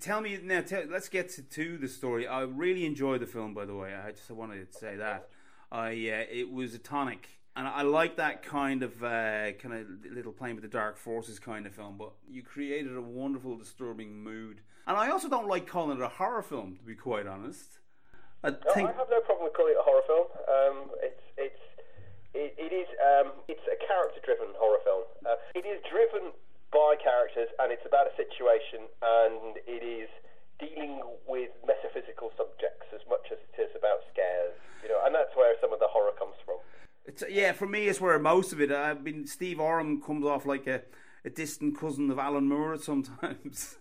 Tell me now. Tell, let's get to, to the story. I really enjoyed the film, by the way. I just wanted to say that. I uh, it was a tonic, and I like that kind of uh, kind of little playing with the dark forces kind of film. But you created a wonderful, disturbing mood, and I also don't like calling it a horror film, to be quite honest. I No, I have no problem with calling it a horror film. Um, it's it's it, it is um, it's a character-driven horror film. Uh, it is driven by characters, and it's about a situation, and it is dealing with metaphysical subjects as much as it is about scares. You know, and that's where some of the horror comes from. It's, yeah, for me, it's where most of it. I mean, Steve Oram comes off like a, a distant cousin of Alan Moore sometimes.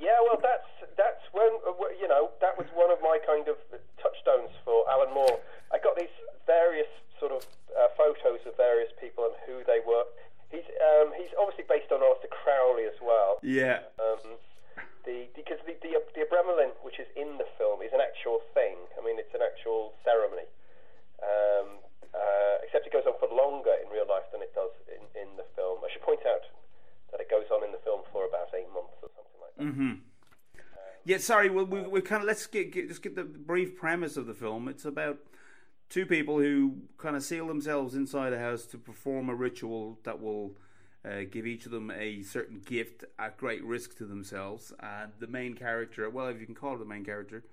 Yeah, well, that's that's when uh, you know that was one of my kind of touchstones for Alan Moore. I got these various sort of uh, photos of various people and who they were. He's um, he's obviously based on Arthur Crowley as well. yeah. Um, the because the the, the Abramelin, which is in the film, is an actual thing. I mean, it's an actual ceremony. Um, uh, except it goes on for longer in real life than it does in, in the film. I should point out that it goes on in the film for about eight months or something like that. Mm-hmm. Yeah, sorry. Well, we we kind of let's get, get just get the brief premise of the film. It's about two people who kind of seal themselves inside a house to perform a ritual that will uh, give each of them a certain gift at great risk to themselves. And the main character, well, if you can call it the main character,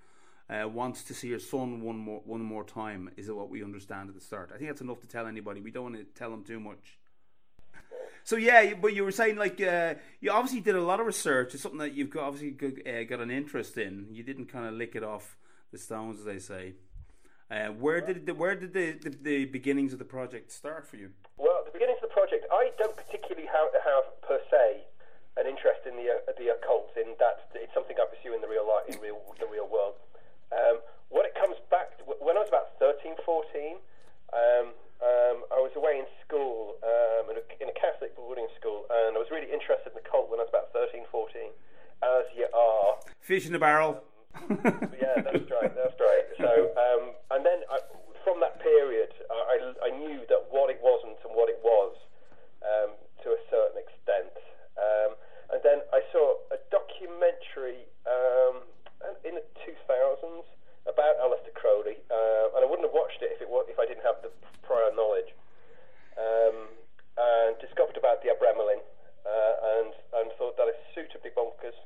uh, wants to see her son one more one more time. Is it what we understand at the start. I think that's enough to tell anybody. We don't want to tell them too much. So yeah, but you were saying like uh, you obviously did a lot of research. It's something that you've got, obviously got, uh, got an interest in. You didn't kind of lick it off the stones, as they say. Uh, where did the, where did the, the, the beginnings of the project start for you? Well, the beginnings of the project, I don't particularly have, have per se an interest in the uh, the occult. In that, it's something I pursue in the real life, in real the real world. Um, when it comes back, to, when I was about 13, 14, um, um, I was away in school um, in, a, in a Catholic boarding school, and I was really interested in the cult when I was about 13, 14, as you are. Fish in a barrel. Yeah, that's right. That's right. So, um, and then I, from that period, I, I knew that what it wasn't and what it was um, to a certain extent. Um, and then I saw a documentary um, in the 2000s about Aleister Crowley, uh, and I wouldn't have watched it if it wa- if I didn't have the prior knowledge. Um, and discovered about the Abramelin, uh, and and thought that is suitably bonkers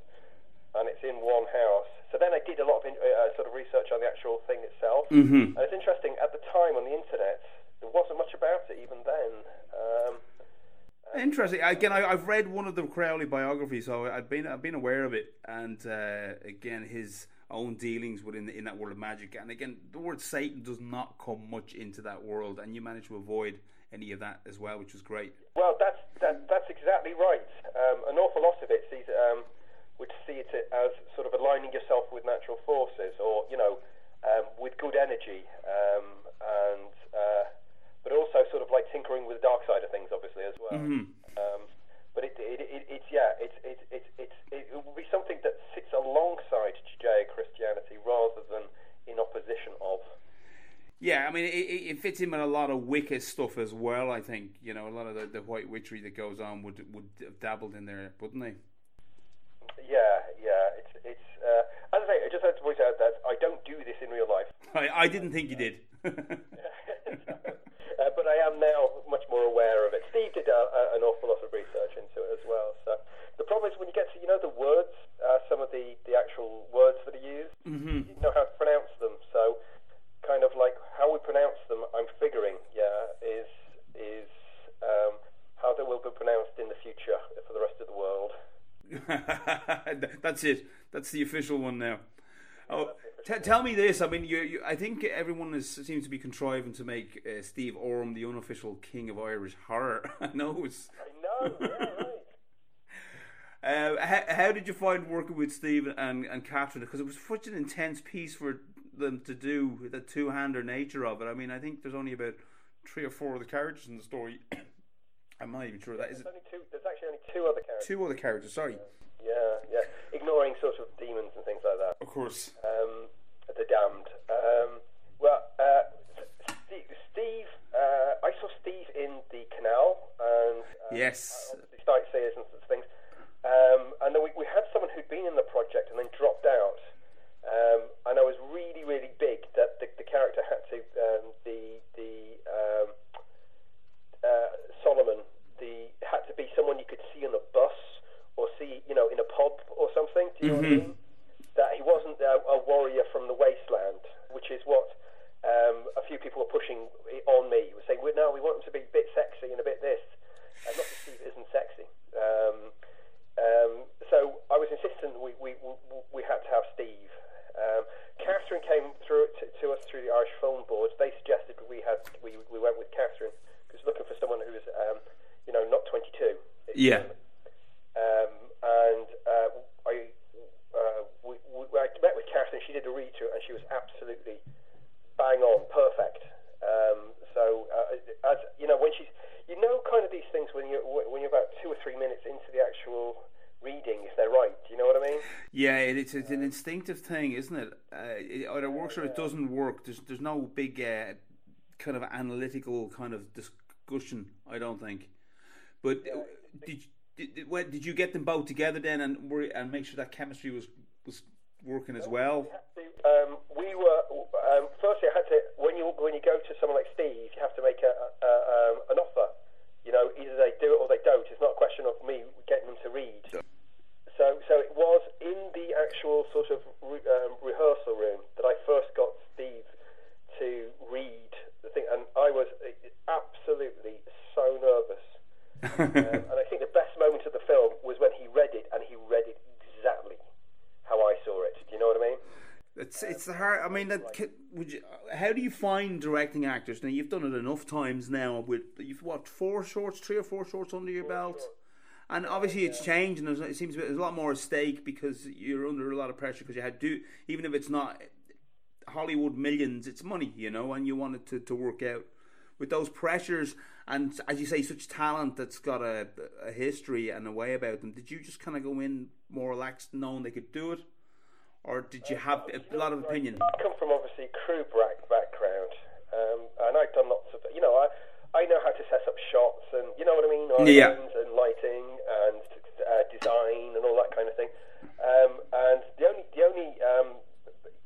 and it's in one house. So then I did a lot of in, uh, sort of research on the actual thing itself. Mm-hmm. And it's interesting, at the time on the internet, there wasn't much about it even then. Um, Interesting. Again, I, I've read one of the Crowley biographies, so I've been I've been aware of it, and uh, again his own dealings within in that world of magic. And again, the word Satan does not come much into that world, and you managed to avoid any of that as well, which was great. well, that's that, that's exactly right. Um, an awful lot of it sees, um, would see it as sort of aligning yourself with natural forces, or you know, um, with good energy, um, and uh, but also sort of like tinkering with the dark side of things, obviously as well. Mm-hmm. Um, but it, it, it, it's yeah, it's it's it's it's it will be something that sits alongside Judeo Christianity rather than in opposition of. Yeah, I mean, it, it it fits in with a lot of Wicca stuff as well. I think you know a lot of the, the white witchery that goes on would would have dabbled in there, wouldn't they? Yeah, yeah, it's it's. Uh, as I say, I just had to point out that I don't do this in real life, I, I didn't think you did. uh, but I am now much more aware of it. Steve did a, a, an awful lot of research into it as well. So the problem is when you get to you know the words, uh, some of the the actual words that are used, mm-hmm. you know how to pronounce them. So kind of like how we pronounce them, I'm figuring, yeah, is is um, how they will be pronounced in the future for the rest of the world. That's it. That's the official one now. Oh, t- tell me this. I mean, you, you, I think everyone is, seems to be contriving to make uh, Steve Oram the unofficial king of Irish horror. I know it's. I know, yeah, right. Uh, how, how did you find working with Steve and, and Catherine? Because it was such an intense piece for them to do, the two hander nature of it. I mean, I think there's only about three or four of the characters in the story. I'm not even sure that is. There's only two. There's actually only two other characters. Two other characters, sorry. Yeah, yeah. Ignoring sort of demons and things like that. Of course. Um, the damned. Um, well, uh, Steve. Steve uh, I saw Steve in the canal and uh, Yes. the sightseers and such things. Um, and then we, we had someone who'd been in the project mob or something. Do you know what I Mm-hmm. mean? That he wasn't a, a warrior from the wasteland, which is what um, a few people were pushing i- on me. Were saying, well, "No, we want him to be a bit sexy and a bit this." And not that Steve isn't sexy. Um, um, so I was insistent we, we, we, we had to have Steve. Um, Catherine came through to, to us through the Irish Film Board. They suggested we had we, we went with Catherine because looking for someone who was um, you know not 22. Yeah. Um, and uh, I uh, we, we, I met with Catherine. She did a read through, and she was absolutely bang on, perfect. Um, so uh, as you know, when she's you know kind of these things when you are when you're about two or three minutes into the actual reading, if they're right. Do you know what I mean? Yeah, it, it's, it's an instinctive thing, isn't it? Uh, it either works or it doesn't work. There's there's no big uh, kind of analytical kind of discussion. I don't think. But uh, did, did did- you get them both together then and were, and make sure that chemistry was was working as well? Um, we were um, firstly. I had to when you when you go to someone like Steve, you have to make a, a, um, an offer. You know, either they do it or they don't. It's not a question of me getting them to read. So, so it was in the actual sort of re- um, rehearsal room that I first got Steve to read the thing, and I was uh, absolutely so nervous. um, and I think the best moment of the film was when he read it, and he read it exactly how I saw it. Do you know what I mean? It's it's the hard. I mean, that ca- would you? How do you find directing actors? Now you've done it enough times now. With you've what four shorts, three or four shorts under your belt, and obviously it's changed. And there's, it seems to be- there's a lot more at stake because you're under a lot of pressure because you had to even if it's not Hollywood millions, it's money, you know, and you want it to, to work out. With those pressures and as you say, such talent that's got a, a history and a way about them, did you just kind of go in more relaxed, knowing they could do it, or did you have a lot of opinion? I come from obviously crew back background, um, and I've done lots of, you know, I I know how to set up shots, and you know what I mean, Yeah. And lighting and uh, design and all that kind of thing. Um, and the only the only um,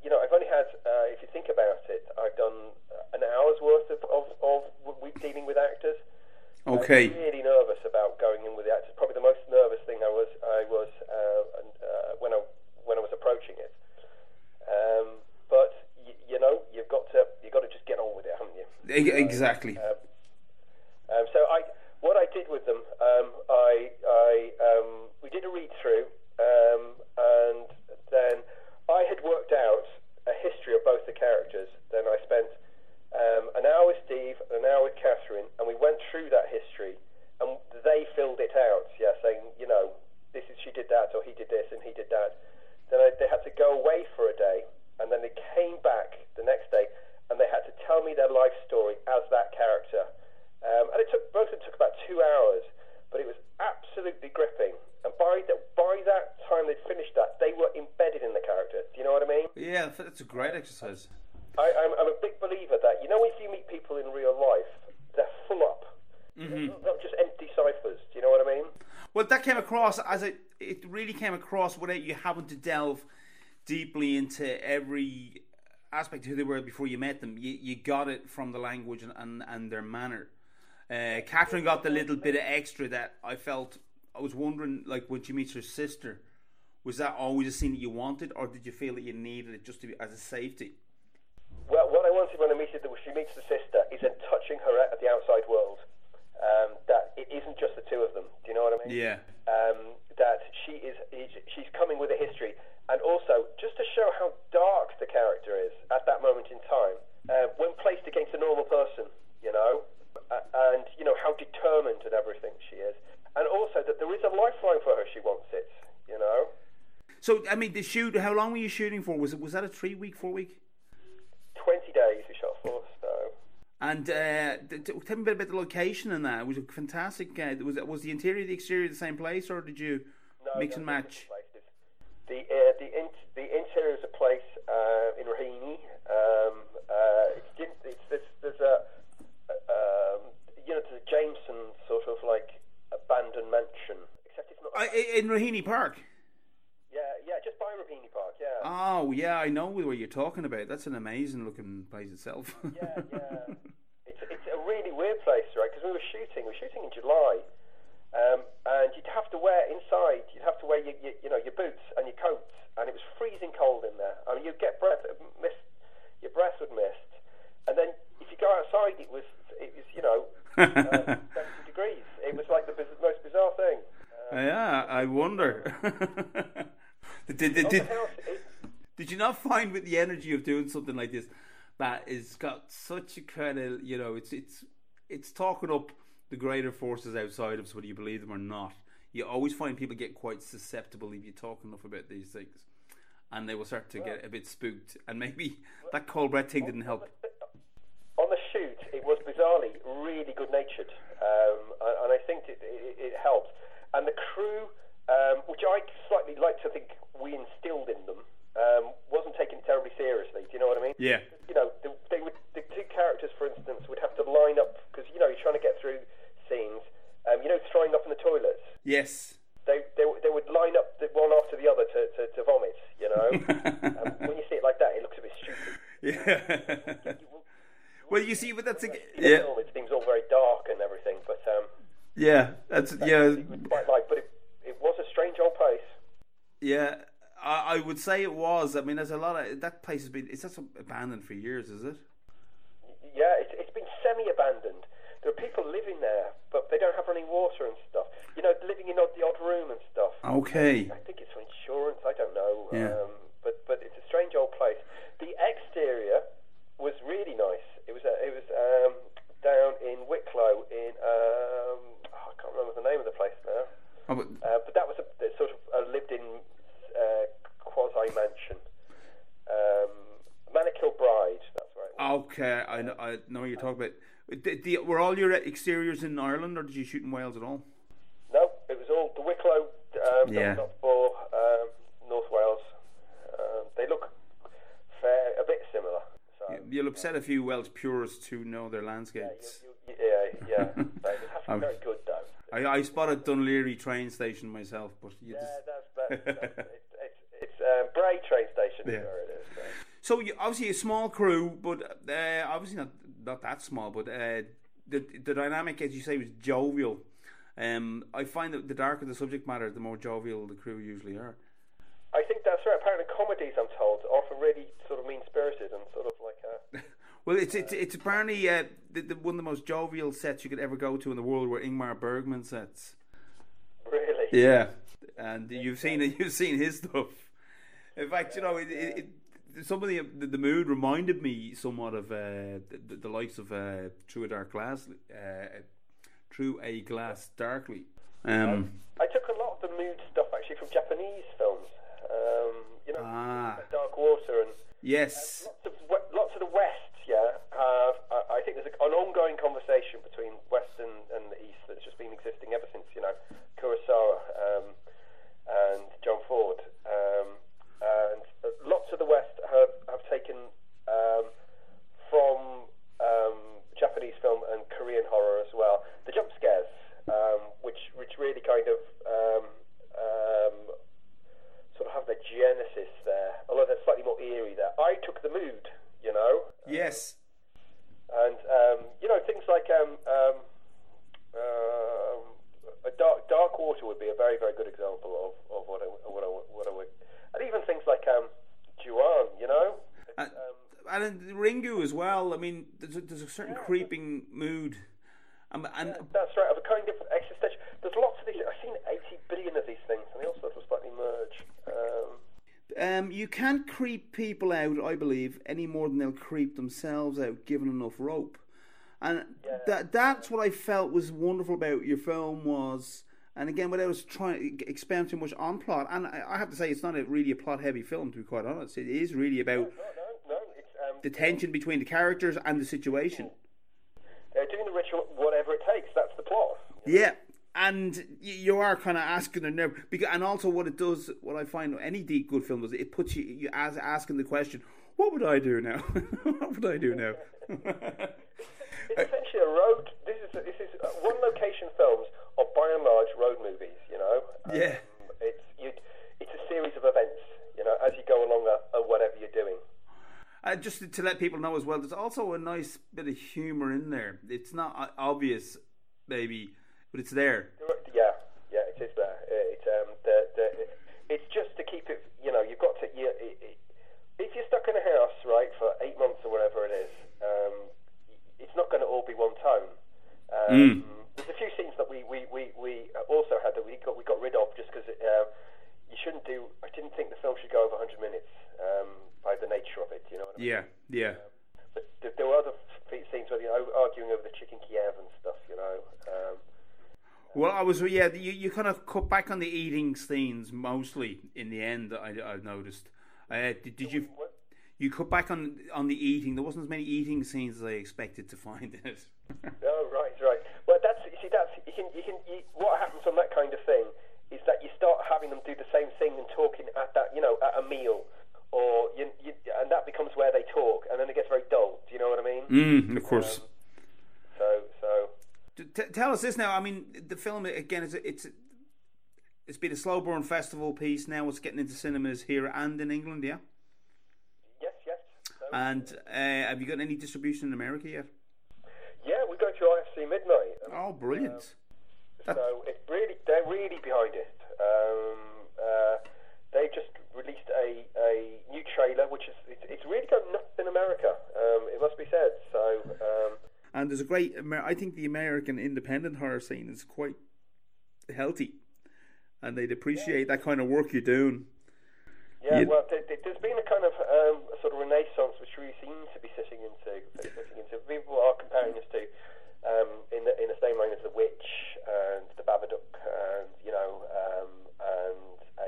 you know, I've only had, uh, if you think about it, I've done an hour's worth of of, of we dealing with actors. Okay. I'm really nervous about going in with the actors. Probably the most nervous thing I was I was uh, uh, when I when I was approaching it. Um, but y- you know, you've got to you've got to just get on with it, haven't you? Exactly. Um, so I, what I did with them, um, I, I, um, we did a read through, um, and then I had worked out a history of both the characters. Then I spent um, an hour with Steve and an hour with Catherine, and we went through that history, and they filled it out. Yeah, saying you know, this is she did that, or he did this, and he did that. Then I, they had to go away for a day, and then they came back the next day, and they had to tell me their life story as that character. Um, and it took both of them took about two hours, but it was absolutely gripping. And by the, by that time they'd finished that, they were embedded in the character. Do you know what I mean? Yeah, that's a great exercise. I, I'm, I'm a big believer that you know if you meet people in real life, they're full up, Mm-hmm. They're not just empty ciphers. Do you know what I mean? Well, that came across as it. It really came across without you having to delve deeply into every aspect of who they were before you met them. You, you got it from the language and, and, and their manner. Uh, Catherine got the little bit of extra that I felt. I was wondering, like when she meets her sister, was that always a scene that you wanted, or did you feel that you needed it just to be, as a safety? Well, what I wanted when I meet her, that she meets the sister, is then touching her at the outside world. Um, that it isn't just the two of them. Do you know what I mean? Yeah. um, that she is she's coming with a history, and also just to show how dark the character is at that moment in time, uh, when placed against a normal person, you know, and you know how determined and everything she is, and also that there is a lifeline for her. She wants it, you know. So I mean, the shoot. How long were you shooting for? Was it was that a three week, four week? Twenty days we shot for, so. And uh, tell me a bit about the location and that. Was it fantastic? Uh, was it, was the interior, the exterior the same place, or did you No, mix no, and match? The uh, the in, the interior is a place uh, in Raheny. Um, uh, it's, din- it's there's, there's a um, you know there's a Jameson sort of like abandoned mansion, except it's not. Uh, in Raheny Park. yeah, yeah, just by Raheny Park. Yeah, Oh yeah, I know what you're talking about. That's an amazing looking place itself. yeah, yeah. It's it's a really weird place, right? Because we were shooting, we were shooting in July, Um, and you'd have to wear inside. You'd have to wear your, your, you know your boots and your coats, and it was freezing cold in there. I mean, you'd get breath mist, your breath would mist, and then if you go outside, it was it was you know uh, 70 degrees. It was like the biz- most bizarre thing. Uh, yeah, I wonder. Did, did, did, did, House, it, did you not find with the energy of doing something like this that it's got such a kind of you know it's it's it's talking up the greater forces outside of us whether you believe them or not. You always find people get quite susceptible if you talk enough about these things, and they will start to get a bit spooked. And maybe that cold breath thing didn't help. on the shoot, it was bizarrely really good natured, um, and, and I think it, it, it helped. And the crew, um, which I slightly like to think we instilled in them, um, wasn't taken terribly seriously. Do you know what I mean? Yeah, You know, the, they would the two characters, for instance, would have to line up because you know you're trying to get through scenes. Um, you know, throwing up in the toilets. yes, They, they, they would line up the one after the other to, to, to vomit. You know, um, when you see it like that, it looks a bit stupid. yeah. well, you see, but that's a, In the yeah, film, it seems all very dark and everything, but um, yeah, yeah. it was quite like, but it, it was a strange old place. Yeah, I, I would say it was. I mean, there's a lot of that place has been. It's just abandoned for years, is it? Yeah, it's, it's been semi-abandoned. There are people living there, but they don't have running water and stuff. You know, living in odd, the odd room and stuff. Okay. I think it's for insurance. I don't know. Yeah. Um, but but it's a strange old place. The exterior was really nice. It was uh, it was um, down in Wicklow in um, I can't remember the name of the place now. Oh, but, Uh, but that was a, sort of a lived-in uh, quasi mansion. Um, Manor Kilbride. That's right. okay, I know, I know what you're talking about. Were all your exteriors in Ireland, or did you shoot in Wales at all? No, it was all the Wicklow. Um, Yeah. Not for um, North Wales. Um, they look fair, a bit similar. So. You'll upset a few Welsh purists who know their Yeah, landscapes. you, you, yeah, yeah. They have to be very good though. I, I spotted Dún Laoghaire train station myself, but you Yeah, just. that's, that's, that's it's it's, it's um, Bray train station. Yeah. where it is. So. So you, obviously a small crew, but uh, obviously not not that small. But uh, the the dynamic, as you say, was jovial. Um, I find that the darker the subject matter, the more jovial the crew usually are. I think that's right. Apparently, comedies, I'm told, are often really sort of mean spirited and sort of like. Uh, Well, it's it's, it's apparently uh, the, the, one of the most jovial sets you could ever go to in the world, where Ingmar Bergman sets. really. Yeah, and you've seen it. You've seen his stuff. In fact, you know, it, it, it, some of the, the the mood reminded me somewhat of uh, the, the likes of uh, Through a Dark Glass, uh, Through a Glass Darkly. Um, I took a lot of the mood stuff actually from Japanese films. Um, you know, ah, Dark Water and yes, lots of we- lots of the West. Yeah, have I I think there's a, an ongoing conversation between West and, and the East that's just been existing ever since you know Kurosawa um, and John Ford. Um, and lots of the West have have taken um, from um, Japanese film and Korean horror as well the jump scares, um, which which really kind of um, um, sort of have their genesis there, although they're slightly more eerie there. I took the mood, you know, yes, and um, you know things like um, um, um, a dark dark water would be a very very good example of, of what I what I what I would, and even things like um, Ju-On, you know. Uh, and in Ringu as well. I mean, there's a, there's a certain creeping mood, um, and That's right, of a kind of existential. There's lots of these. I've seen 80 billion of these things, and they all sort of slightly merge. Um, Um, you can't creep people out, I believe, any more than they'll creep themselves out given enough rope. And that that's what I felt was wonderful about your film was, and again, without us trying to expand too much on plot, and I, I have to say, it's not a, really a plot heavy film, to be quite honest. It is really about no, no, no. It's um, the tension between the characters and the situation. they're doing the ritual, whatever it takes. That's the plot. Yeah, and you are kind of asking the nerve because, and also what it does, what I find any deep good film does, it puts you you as asking the question, what would I do now? what would I do now? It's essentially a road. This is this is uh, one location films are by and large road movies. You know. Um, Yeah. It's you. It's a series of events. You know, as you go along uh, uh, whatever you're doing. Uh, just to, to let people know as well, there's also a nice bit of humour in there. It's not uh, obvious, maybe, but it's there. Yeah, yeah, it is there. It's um, the, the, it's just to keep it. You know, you've got to. You, it, it, if you're stuck in a house, right, for eight months or whatever it is, um, it's not going to all be one tone. Um, Mm. There's a few scenes that we, we, we, we also had that we got we got rid of just because uh, you shouldn't do. I didn't think the film should go over 100 minutes um, by the nature of it. You know. What I mean? Yeah, yeah. But there, there were other f- scenes where you know arguing over the chicken Kiev and stuff. You know. Um, Well, I was yeah. You, you kind of cut back on the eating scenes mostly in the end. I I've noticed. Uh, did, did you what- you cut back on on the eating? There wasn't as many eating scenes as I expected to find in it. Oh right, right. Well, that's you see, that's you can you can you, what happens on that kind of thing is that you start having them do the same thing and talking at that you know at a meal, or you, you and that becomes where they talk, and then it gets very dull. Do you know what I mean? mm, of course. So so T- t- tell us this now. I mean, the film again is it's it's been a slow burn festival piece. Now it's getting into cinemas here and in England. Yeah. yes, yes. So, And uh, have you got any distribution in America yet? yeah, we go to IFC Midnight. and Oh, brilliant! That- So it's really they're really behind it. Um, uh, they just released a, a new trailer, which is it's, it's really got nuts in America. Um, it must be said. So um, And there's a great. I think the American independent horror scene is quite healthy, and they'd appreciate that kind of work you're doing. yeah, You- well, there, there- there's been a kind of um, a sort of renaissance which we seem to be sitting into. Sitting into. People are comparing us to um, in the in the same line as the Witch and the Babadook, and you know, um, and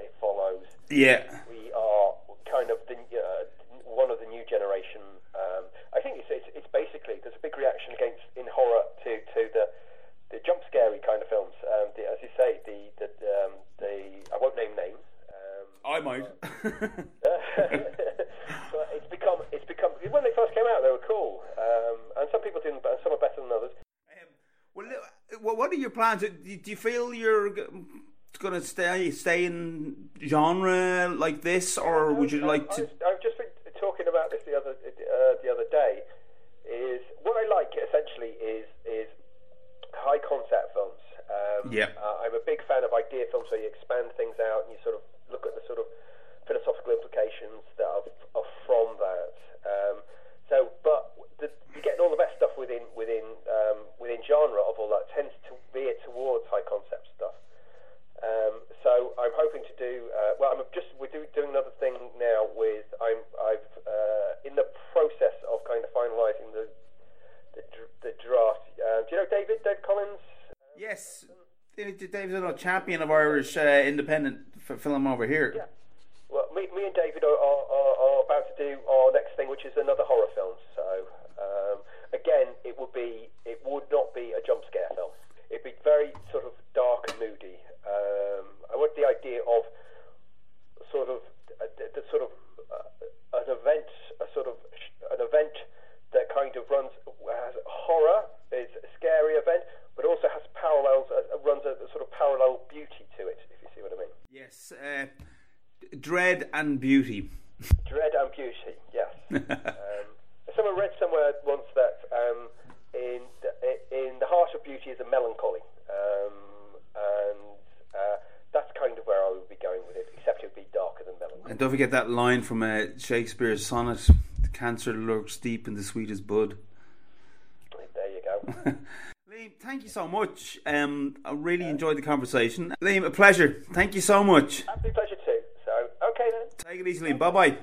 it follows. Yeah. we are kind of the uh, one of the new generation. Um, I think it's, it's it's basically there's a big reaction against in horror to to the the jump scary kind of films. Um, the, as you say, the the um, the I won't name names. Um, I might. but it's become it's become when they first came out they were cool, um, and some people didn't, but some are better than others. well, uh, well, what are your plans? Do you do you feel you're going to stay stay in genre like this, or would you like to? I, have just been talking about this the other uh, the other day. Is what I like essentially is is high concept films. Um, Yeah. uh, I'm a big fan of idea films where you expand things out and you sort of look at the sort of philosophical implications that are, are from that. Um, so, but the, you're getting all the best stuff within within um, within genre of all that tends to veer towards high concept stuff. Um, so I'm hoping to do uh, well. I'm just we're do, doing another thing now with I'm I've uh, in the process of kind of finalising the the, the draft. Uh, do you know David David Collins? Yes, David's a champion of Irish uh, independent f- film over here. Yeah. Well, me, me and David are, are, are, are about to do our next thing, which is another horror film. So um, again, it would be it would not be a jump scare film. It'd be very sort of dark and moody. Um, I want the idea of sort of uh, the, the sort of uh, an event, a sort of sh- an event that kind of runs has horror is a scary event, but also has parallels, uh, runs a, a sort of parallel beauty to it. If you see what I mean. Yes, uh, dread and beauty. Dread and beauty, yes. um, someone read somewhere once that um, in the, in the heart of beauty is a melancholy, um, and uh, that's kind of where I would be going with it. Except it would be darker than melancholy. And don't forget that line from uh, Shakespeare's sonnet: "The cancer lurks deep in the sweetest bud." There you go. Liam, thank you so much. Um, I really enjoyed the conversation. Liam, a pleasure. Thank you so much. Absolute pleasure too. So, okay then. Take it easy, Liam. Bye bye.